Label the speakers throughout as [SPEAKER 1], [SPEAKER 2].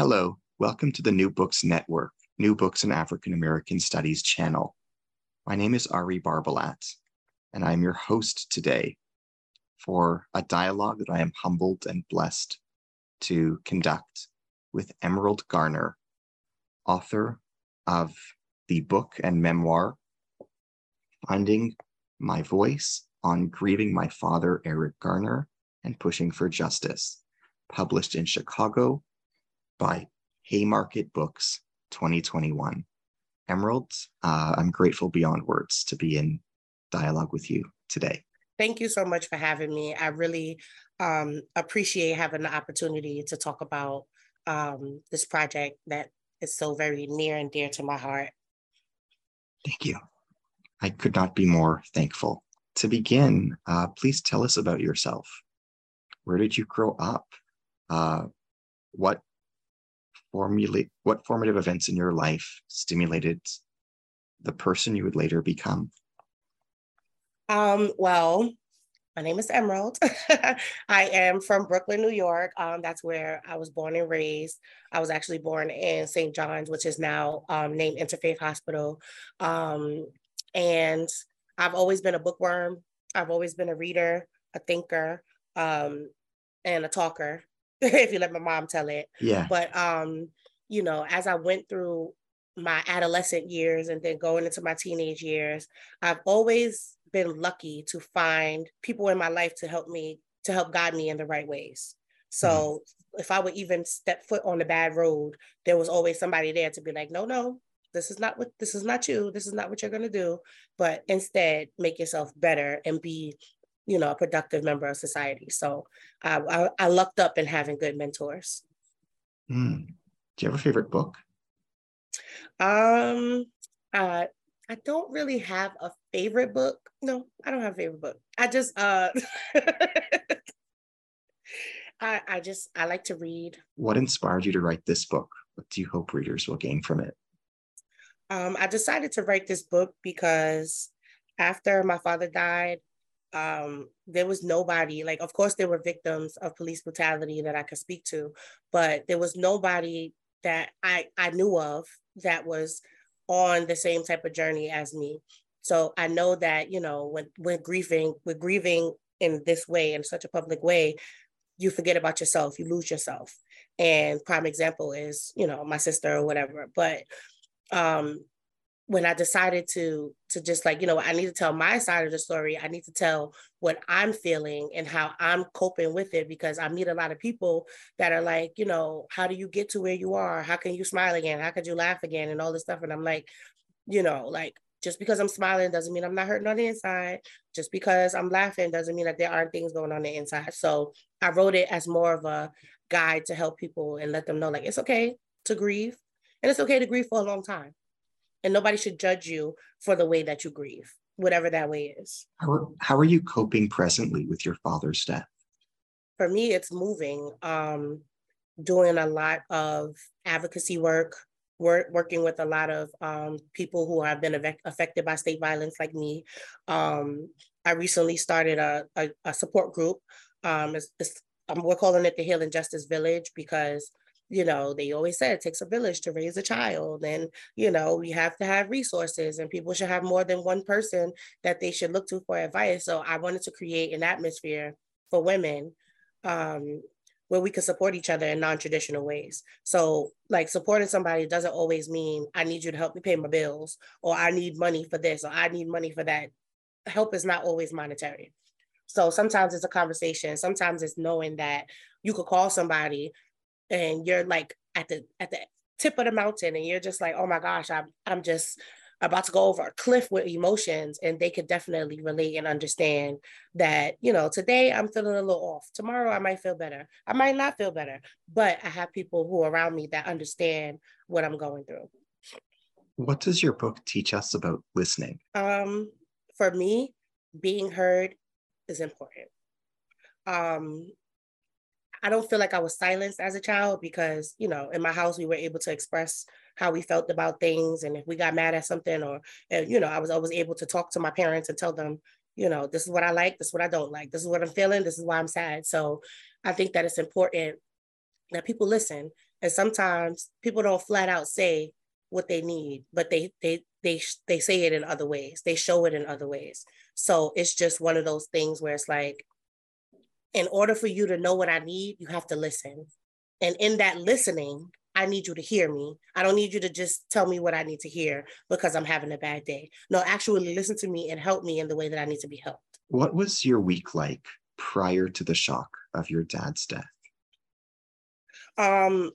[SPEAKER 1] Hello, welcome to the New Books Network, New Books in African American Studies channel. My name is Ari Barbalat, and I'm your host today for a dialogue that I am humbled and blessed to conduct with Emerald Garner, author of the book and memoir, Finding My Voice on Grieving My Father, Eric Garner, and Pushing for Justice, published in Chicago by Haymarket Books 2021. Emeralds, uh, I'm grateful beyond words to be in dialogue with you today.
[SPEAKER 2] Thank you so much for having me. I really um, appreciate having the opportunity to talk about um, this project that is so very near and dear to my heart.
[SPEAKER 1] Thank you. I could not be more thankful. To begin, uh, please tell us about yourself. Where did you grow up? Uh, what formulate what formative events in your life stimulated the person you would later become?
[SPEAKER 2] Um, well, my name is Emerald. I am from Brooklyn, New York. Um, that's where I was born and raised. I was actually born in St. John's, which is now um, named Interfaith Hospital. Um, and I've always been a bookworm. I've always been a reader, a thinker, um, and a talker. if you let my mom tell it.
[SPEAKER 1] Yeah.
[SPEAKER 2] But um, you know, as I went through my adolescent years and then going into my teenage years, I've always been lucky to find people in my life to help me to help guide me in the right ways. So mm-hmm. if I would even step foot on the bad road, there was always somebody there to be like, no, no, this is not what this is not you. This is not what you're gonna do. But instead, make yourself better and be you know, a productive member of society. So I, I, I lucked up in having good mentors.
[SPEAKER 1] Mm. Do you have a favorite book?
[SPEAKER 2] Um, uh, I don't really have a favorite book. No, I don't have a favorite book. I just uh I I just I like to read.
[SPEAKER 1] What inspired you to write this book? What do you hope readers will gain from it?
[SPEAKER 2] Um, I decided to write this book because after my father died, um, there was nobody, like, of course, there were victims of police brutality that I could speak to, but there was nobody that I, I knew of that was on the same type of journey as me. So I know that, you know, when when grieving, we're grieving in this way, in such a public way, you forget about yourself, you lose yourself. And prime example is, you know, my sister or whatever. But um, when I decided to to just like you know I need to tell my side of the story. I need to tell what I'm feeling and how I'm coping with it because I meet a lot of people that are like, you know, how do you get to where you are? How can you smile again? How could you laugh again? And all this stuff. And I'm like, you know, like just because I'm smiling doesn't mean I'm not hurting on the inside. Just because I'm laughing doesn't mean that there aren't things going on the inside. So I wrote it as more of a guide to help people and let them know like it's okay to grieve and it's okay to grieve for a long time and nobody should judge you for the way that you grieve, whatever that way is.
[SPEAKER 1] How are, how are you coping presently with your father's death?
[SPEAKER 2] For me, it's moving, um, doing a lot of advocacy work, work working with a lot of um, people who have been affected by state violence, like me. Um, I recently started a, a, a support group. Um, it's, it's, we're calling it the Healing Justice Village because you know, they always said it takes a village to raise a child. And, you know, we have to have resources and people should have more than one person that they should look to for advice. So I wanted to create an atmosphere for women um, where we could support each other in non-traditional ways. So like supporting somebody doesn't always mean I need you to help me pay my bills or I need money for this or I need money for that. Help is not always monetary. So sometimes it's a conversation. Sometimes it's knowing that you could call somebody and you're like at the at the tip of the mountain and you're just like oh my gosh i'm i'm just about to go over a cliff with emotions and they could definitely relate and understand that you know today i'm feeling a little off. Tomorrow i might feel better. I might not feel better but i have people who are around me that understand what i'm going through.
[SPEAKER 1] What does your book teach us about listening?
[SPEAKER 2] Um for me being heard is important. Um I don't feel like I was silenced as a child because, you know, in my house, we were able to express how we felt about things. And if we got mad at something or, you know, I was always able to talk to my parents and tell them, you know, this is what I like, this is what I don't like, this is what I'm feeling, this is why I'm sad. So I think that it's important that people listen. And sometimes people don't flat out say what they need, but they, they, they, they say it in other ways. They show it in other ways. So it's just one of those things where it's like, in order for you to know what I need, you have to listen. And in that listening, I need you to hear me. I don't need you to just tell me what I need to hear because I'm having a bad day. No, actually listen to me and help me in the way that I need to be helped.
[SPEAKER 1] What was your week like prior to the shock of your dad's death?
[SPEAKER 2] Um,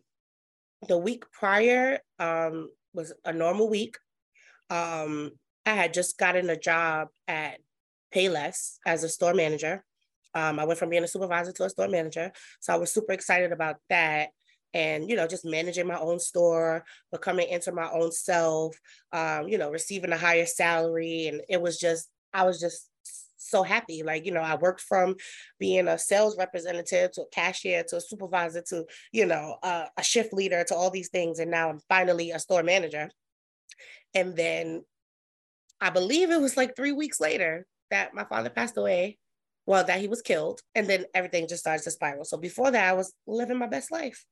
[SPEAKER 2] the week prior um, was a normal week. Um, I had just gotten a job at Payless as a store manager. Um, I went from being a supervisor to a store manager. So I was super excited about that. And, you know, just managing my own store, becoming into my own self, um, you know, receiving a higher salary. And it was just, I was just so happy. Like, you know, I worked from being a sales representative to a cashier to a supervisor to, you know, uh, a shift leader to all these things. And now I'm finally a store manager. And then I believe it was like three weeks later that my father passed away well, that he was killed, and then everything just starts to spiral. So before that, I was living my best life.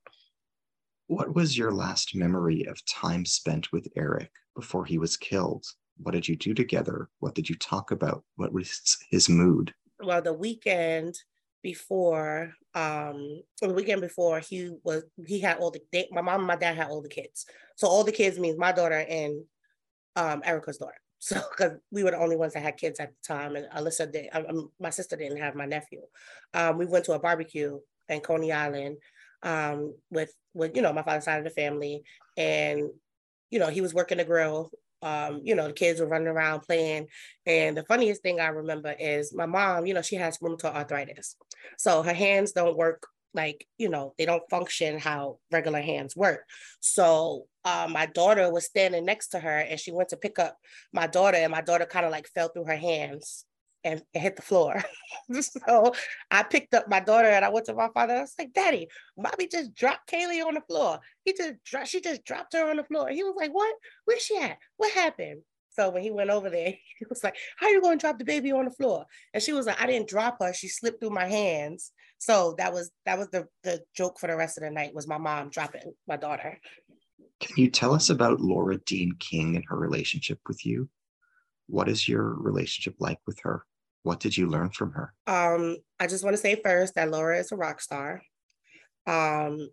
[SPEAKER 1] What was your last memory of time spent with Eric before he was killed? What did you do together? What did you talk about? What was his mood?
[SPEAKER 2] Well, the weekend before, um, the weekend before he was, he had all the, they, my mom and my dad had all the kids. So all the kids means my daughter and um, Erica's daughter. So, because we were the only ones that had kids at the time, and Alyssa did. Um, my sister didn't have my nephew. Um, we went to a barbecue in Coney Island um, with with you know my father's side of the family, and you know he was working the grill. Um, you know the kids were running around playing, and the funniest thing I remember is my mom. You know she has rheumatoid arthritis, so her hands don't work like you know they don't function how regular hands work. So uh, my daughter was standing next to her and she went to pick up my daughter and my daughter kind of like fell through her hands and, and hit the floor. So i picked up my daughter and i went to my father. I was like daddy mommy just dropped kaylee on the floor. He just dropped she just dropped her on the floor. He was like what? Where's she at? What happened? So when he went over there, he was like, How are you going to drop the baby on the floor? And she was like, I didn't drop her. She slipped through my hands. So that was that was the the joke for the rest of the night was my mom dropping my daughter.
[SPEAKER 1] Can you tell us about Lora Dene King and her relationship with you? What is your relationship like with her? What did you learn from her?
[SPEAKER 2] Um, I just want to say first that Lora is a rock star. Um,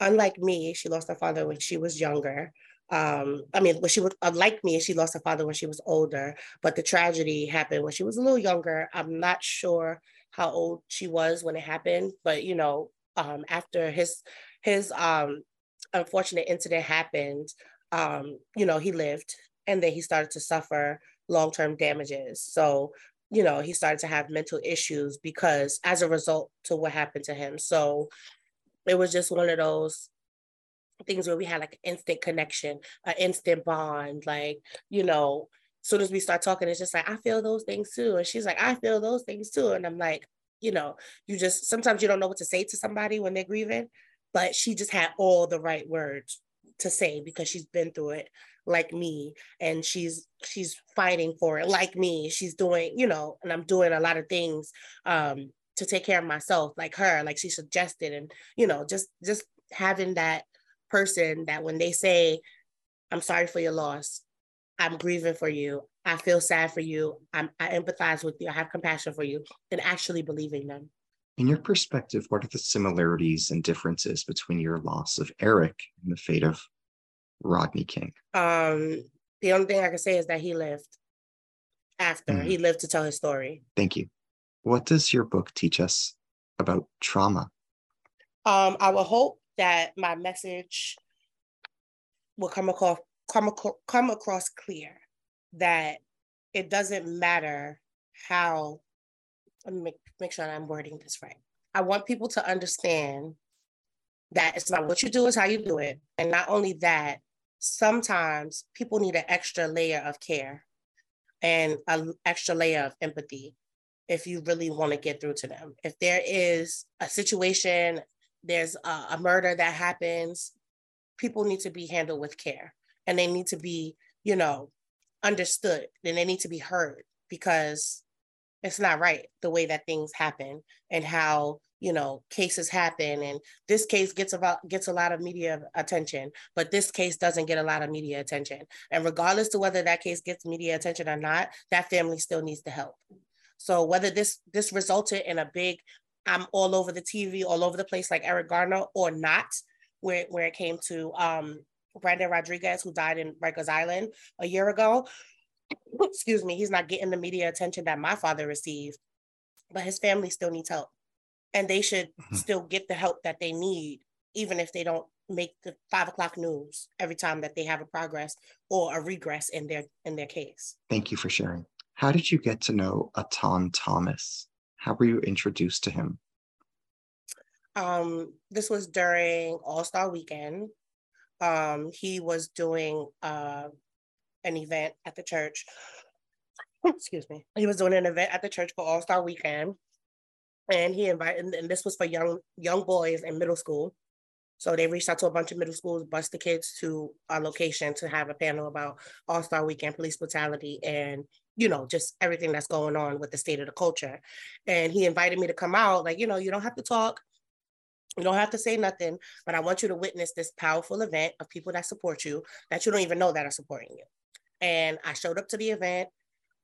[SPEAKER 2] unlike me, she lost her father when she was younger um i mean when she was uh, like me she lost her father when she was older but the tragedy happened when she was a little younger i'm not sure how old she was when it happened but you know um after his his um unfortunate incident happened um you know he lived and then he started to suffer long-term damages. So you know he started to have mental issues because as a result to what happened to him. So it was just one of those things where we had like an instant connection, an instant bond, like, you know, soon as we start talking, it's just like, I feel those things too. And she's like, I feel those things too. And I'm like, you know, you just sometimes you don't know what to say to somebody when they're grieving, but she just had all the right words to say because she's been through it like me and she's she's fighting for it like me she's doing you know and i'm doing a lot of things um to take care of myself like her like she suggested and you know just just having that person that when they say, I'm sorry for your loss, I'm grieving for you, I feel sad for you, I'm, I empathize with you, I have compassion for you, and actually believing them.
[SPEAKER 1] In your perspective, what are the similarities and differences between your loss of Eric and the fate of Rodney King?
[SPEAKER 2] Um, the only thing I can say is that he lived after, mm. he lived to tell his story.
[SPEAKER 1] Thank you. What does your book teach us about trauma?
[SPEAKER 2] Um, I will hope that my message will come across come, come across clear that it doesn't matter how, let me make, make sure I'm wording this right. I want people to understand that it's not what you do, is how you do it. And not only that, sometimes people need an extra layer of care and an extra layer of empathy if you really want to get through to them. If there is a situation, there's a, a murder that happens, people need to be handled with care and they need to be, you know, understood and they need to be heard because it's not right the way that things happen and how you know cases happen. And this case gets about gets a lot of media attention but this case doesn't get a lot of media attention. And regardless to whether that case gets media attention or not that family still needs the help. So whether this this resulted in a big i'm all over the tv all over the place like eric garner or not where where it came to um brandon rodriguez who died in rikers island a year ago excuse me he's not getting the media attention that my father received but his family still needs help and they should mm-hmm. still get the help that they need, even if they don't make the five o'clock news every time that they have a progress or a regress in their in their case.
[SPEAKER 1] Thank you for sharing. How did you get to know Etan Thomas? How were you introduced to him?
[SPEAKER 2] Um, this was during All Star Weekend. Um, he was doing uh, an event at the church. Excuse me. He was doing an event at the church for All Star Weekend, and he invited and this was for young young boys in middle school so they reached out to a bunch of middle schools bus the kids to a location to have a panel about all-star weekend police brutality and you know just everything that's going on with the state of the culture and he invited me to come out like you know you don't have to talk you don't have to say nothing but i want you to witness this powerful event of people that support you that you don't even know that are supporting you and i showed up to the event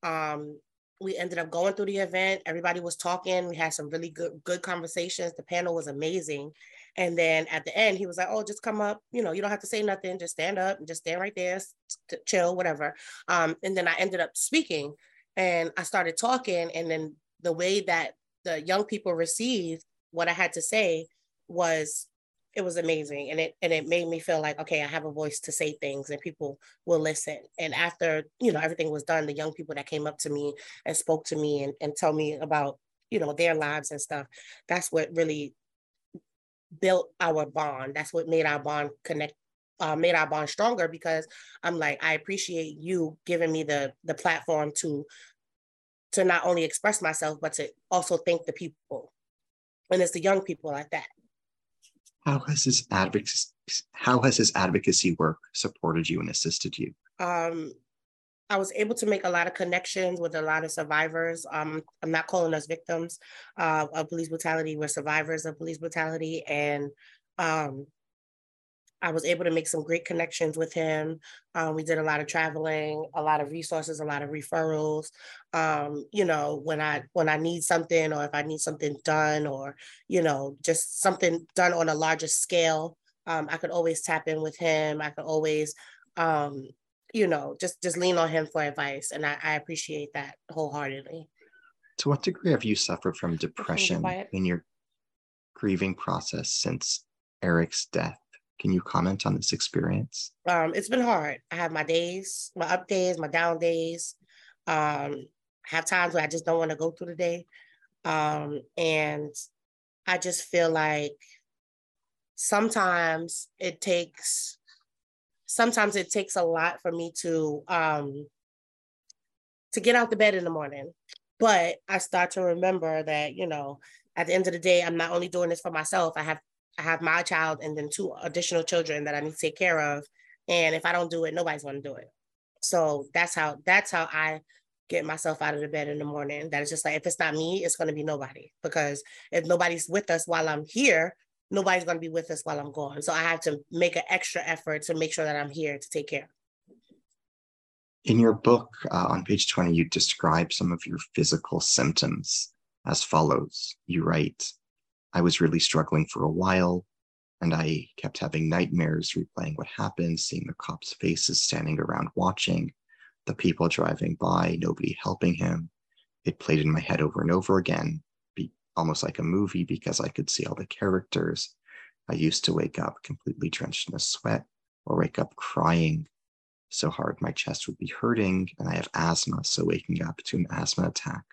[SPEAKER 2] um, we ended up going through the event. Everybody was talking. We had some really good good conversations. The panel was amazing. And then at the end, he was like, "Oh, just come up. You know, you don't have to say nothing. Just stand up and just stand right there, chill, whatever." Um, and then I ended up speaking, and I started talking. And then the way that the young people received what I had to say was it was amazing. And it and it made me feel like okay i have a voice to say things and people will listen. And after you know everything was done the young people that came up to me and spoke to me and, and tell me about you know their lives and stuff that's what really built our bond. That's what made our bond connect uh, made our bond stronger because i'm like i appreciate you giving me the the platform to to not only express myself but to also thank the people. And it's the young people like that
[SPEAKER 1] how has his advocacy how has his advocacy work supported you and assisted you?
[SPEAKER 2] Um, I was able to make a lot of connections with a lot of survivors. Um, I'm not calling us victims uh, of police brutality. We're survivors of police brutality, and um, I was able to make some great connections with him. Um, we did a lot of traveling, a lot of resources, a lot of referrals. Um, you know, when I when I need something or if I need something done or you know just something done on a larger scale, um, I could always tap in with him. I could always, um, you know, just just lean on him for advice, and I, I appreciate that wholeheartedly.
[SPEAKER 1] To what degree have you suffered from depression in your grieving process since Eric's death? Can you comment on this experience?
[SPEAKER 2] Um, it's been hard. I have my days, my up days, my down days. Um, I have times where I just don't want to go through the day. Um, and I just feel like sometimes it takes sometimes it takes a lot for me to um to get out the bed in the morning. But I start to remember that, you know, at the end of the day, I'm not only doing this for myself, I have I have my child and then two additional children that I need to take care of. And if I don't do it, nobody's going to do it. So that's how that's how I get myself out of the bed in the morning. That is just like if it's not me, it's going to be nobody. Because if nobody's with us while I'm here, nobody's going to be with us while I'm gone. So I have to make an extra effort to make sure that I'm here to take care.
[SPEAKER 1] In your book uh, on page 20, you describe some of your physical symptoms as follows. You write, I was really struggling for a while, and I kept having nightmares replaying what happened, seeing the cops' faces standing around watching, the people driving by, nobody helping him. It played in my head over and over again, be, almost like a movie because I could see all the characters. I used to wake up completely drenched in a sweat or wake up crying. so hard my chest would be hurting, and I have asthma, so waking up to an asthma attack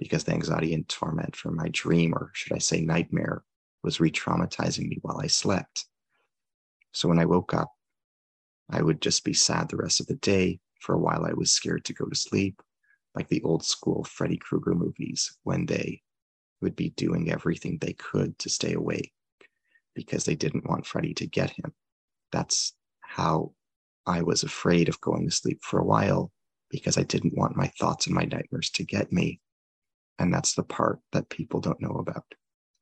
[SPEAKER 1] because the anxiety and torment from my dream, or should I say nightmare, was re traumatizing me while I slept. So when I woke up, I would just be sad the rest of the day. For a while, I was scared to go to sleep, like the old school Freddy Krueger movies when they would be doing everything they could to stay awake because they didn't want Freddy to get him. That's how I was afraid of going to sleep for a while because I didn't want my thoughts and my nightmares to get me. And that's the part that people don't know about.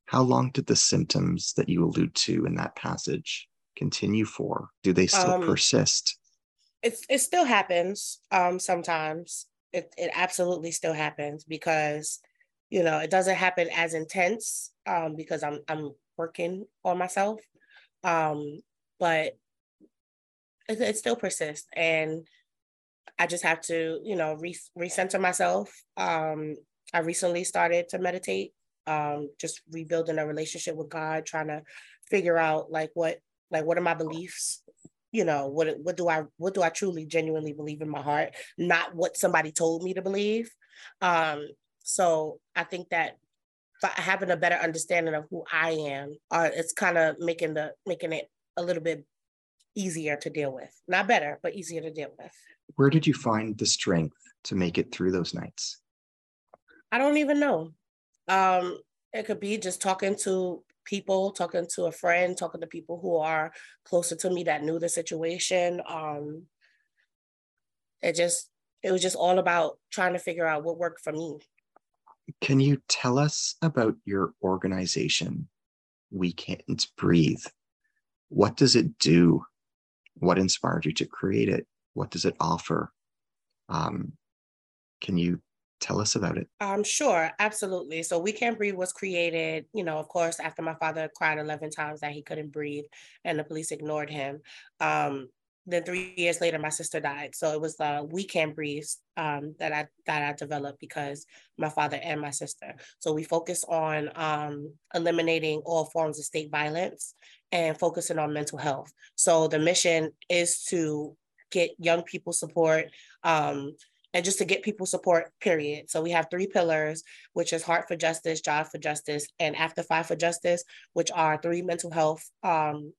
[SPEAKER 1] How long did the symptoms that you allude to in that passage continue for? Do they still um, persist?
[SPEAKER 2] It, it still happens um, sometimes. It, it absolutely still happens because, you know, it doesn't happen as intense um, because I'm, I'm working on myself. Um, but it, it still persists. And I just have to, you know, re- recenter myself. Um, I recently started to meditate, um, just rebuilding a relationship with God, trying to figure out like what, like what are my beliefs, you know, what what do I what do I truly genuinely believe in my heart, not what somebody told me to believe. Um, so I think that having a better understanding of who I am, uh, it's kind of making the making it a little bit easier to deal with. Not better, but easier to deal with.
[SPEAKER 1] Where did you find the strength to make it through those nights?
[SPEAKER 2] I don't even know. Um, it could be just talking to people, talking to a friend, talking to people who are closer to me that knew the situation. Um, it just it was just all about trying to figure out what worked for me.
[SPEAKER 1] Can you tell us about your organization, We Can't Breathe? What does it do? What inspired you to create it? What does it offer? Um, can you tell us about it?
[SPEAKER 2] Um, sure, absolutely. So We Can't Breathe was created, you know, of course, after my father cried 11 times that he couldn't breathe and the police ignored him. Um, then three years later, my sister died. So it was the We Can't Breathe um, that I that I developed because my father and my sister. So we focus on um, eliminating all forms of state violence and focusing on mental health. So the mission is to get young people support um, and just to get people support, period. So we have three pillars, which is Heart for Justice, Job for Justice, and After Five for Justice, which are three mental health um,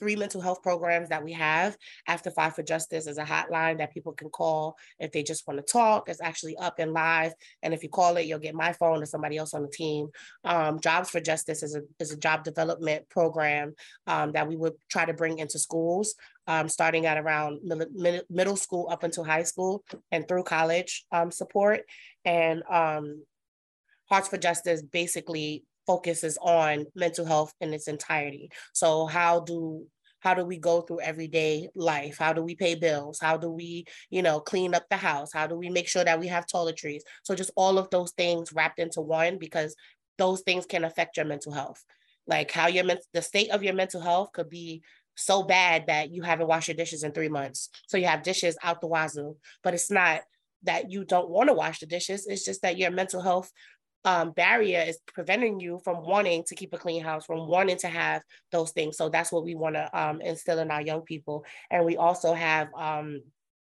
[SPEAKER 2] three mental health programs that we have. After Five for Justice is a hotline that people can call if they just want to talk. It's actually up and live. And if you call it, you'll get my phone or somebody else on the team. Um, Jobs for Justice is a, is a job development program um, that we would try to bring into schools, um, starting at around middle, school up until high school and through college um, support. And um, Hearts for Justice basically focuses on mental health in its entirety. So how do how do we go through everyday life? How do we pay bills? How do we you know clean up the house? How do we make sure that we have toiletries? So just all of those things wrapped into one because those things can affect your mental health. Like how your the state of your mental health could be so bad that you haven't washed your dishes in three months. So you have dishes out the wazoo but it's not that you don't want to wash the dishes. It's just that your mental health um, barrier is preventing you from wanting to keep a clean house, from wanting to have those things. So that's what we want to um, instill in our young people. And we also have um,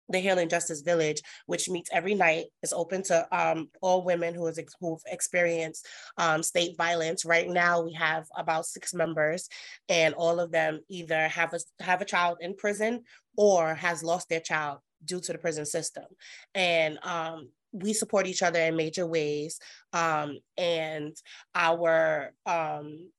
[SPEAKER 2] the Healing Justice Village, which meets every night. It's open to um, all women who has who've experienced um, state violence. Right now, we have about six members, and all of them either have a have a child in prison or has lost their child due to the prison system. And um, we support each other in major ways um, and our um,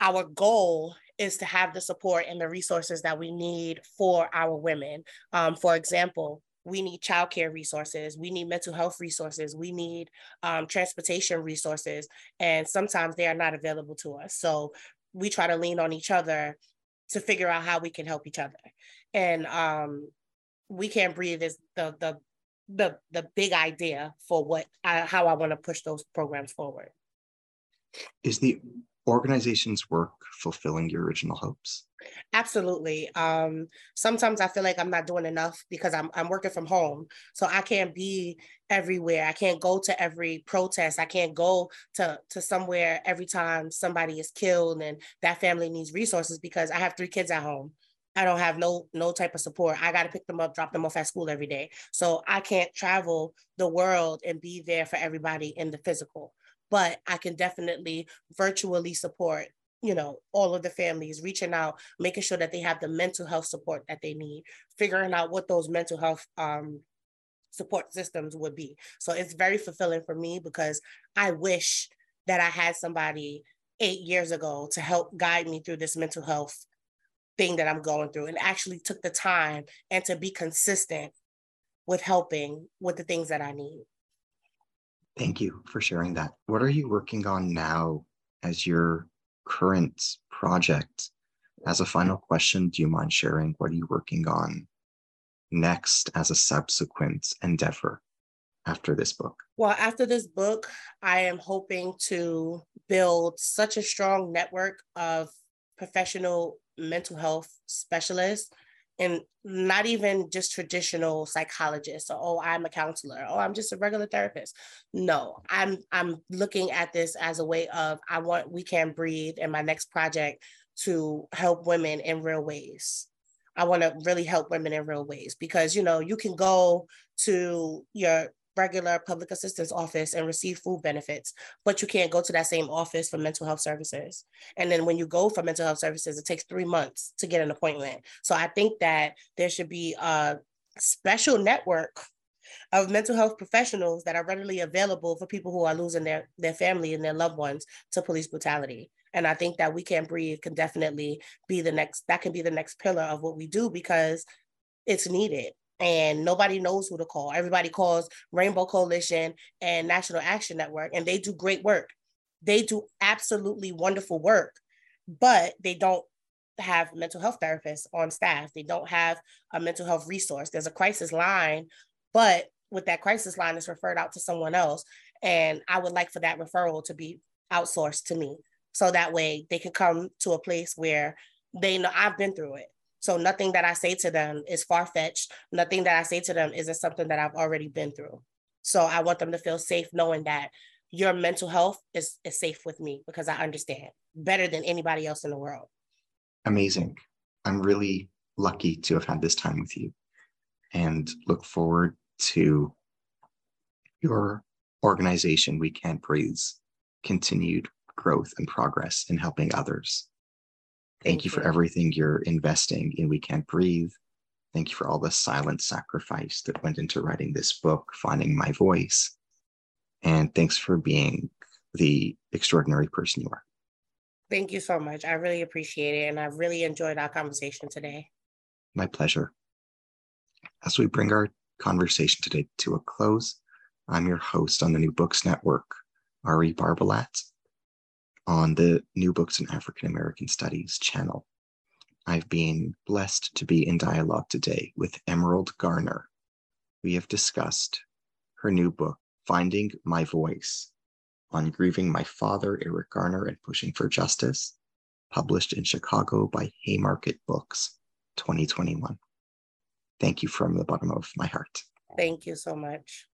[SPEAKER 2] our goal is to have the support and the resources that we need for our women. Um, for example we need childcare resources we need mental health resources we need um, transportation resources and sometimes they are not available to us. So we try to lean on each other to figure out how we can help each other. And um, we can't breathe is the the the the big idea for what I, how I want to push those programs forward.
[SPEAKER 1] Is the organization's work fulfilling your original hopes?
[SPEAKER 2] Absolutely. Um, sometimes I feel like I'm not doing enough because I'm I'm working from home, so I can't be everywhere. I can't go to every protest. I can't go to to somewhere every time somebody is killed and that family needs resources because I have three kids at home I don't have no no type of support. I got to pick them up, drop them off at school every day. So I can't travel the world and be there for everybody in the physical. But I can definitely virtually support, you know, all of the families, reaching out, making sure that they have the mental health support that they need, figuring out what those mental health um, support systems would be. So it's very fulfilling for me because I wish that I had somebody eight years ago to help guide me through this mental health thing that I'm going through and actually took the time and to be consistent with helping with the things that I need.
[SPEAKER 1] Thank you for sharing that. What are you working on now as your current project? As a final question, do you mind sharing what are you working on next as a subsequent endeavor after this book?
[SPEAKER 2] Well, after this book, I am hoping to build such a strong network of professional mental health specialists and not even just traditional psychologists or oh i'm a counselor. Oh i'm just a regular therapist. No i'm i'm looking at this as a way of i want we can breathe in my next project to help women in real ways. I want to really help women in real ways because you know you can go to your regular public assistance office and receive food benefits, but you can't go to that same office for mental health services. And then when you go for mental health services, it takes three months to get an appointment. So I think that there should be a special network of mental health professionals that are readily available for people who are losing their, their family and their loved ones to police brutality. And I think that We Can't Breathe can definitely be the next, that can be the next pillar of what we do because it's needed and nobody knows who to call. Everybody calls Rainbow Coalition and National Action Network, and they do great work. They do absolutely wonderful work, but they don't have mental health therapists on staff. They don't have a mental health resource. There's a crisis line, but with that crisis line, it's referred out to someone else. And I would like for that referral to be outsourced to me. So that way they can come to a place where they know I've been through it. So nothing that I say to them is far fetched. Nothing that I say to them isn't something that I've already been through. So I want them to feel safe knowing that your mental health is, is safe with me because I understand better than anybody else in the world.
[SPEAKER 1] Amazing. I'm really lucky to have had this time with you and look forward to your organization, We Can't Breathe's continued growth and progress in helping others. Thank you for everything you're investing in We Can't Breathe. Thank you for all the silent sacrifice that went into writing this book, finding my voice. And thanks for being the extraordinary person you are.
[SPEAKER 2] Thank you so much. I really appreciate it. And I really enjoyed our conversation today.
[SPEAKER 1] My pleasure. As we bring our conversation today to a close, I'm your host on the New Books Network, Ari Barbalat on the New Books in African American Studies channel. I've been blessed to be in dialogue today with Emerald Garner. We have discussed her new book, Finding My Voice, on grieving my father, Eric Garner, and pushing for justice, published in Chicago by Haymarket Books, 2021. Thank you from the bottom of my heart.
[SPEAKER 2] Thank you so much.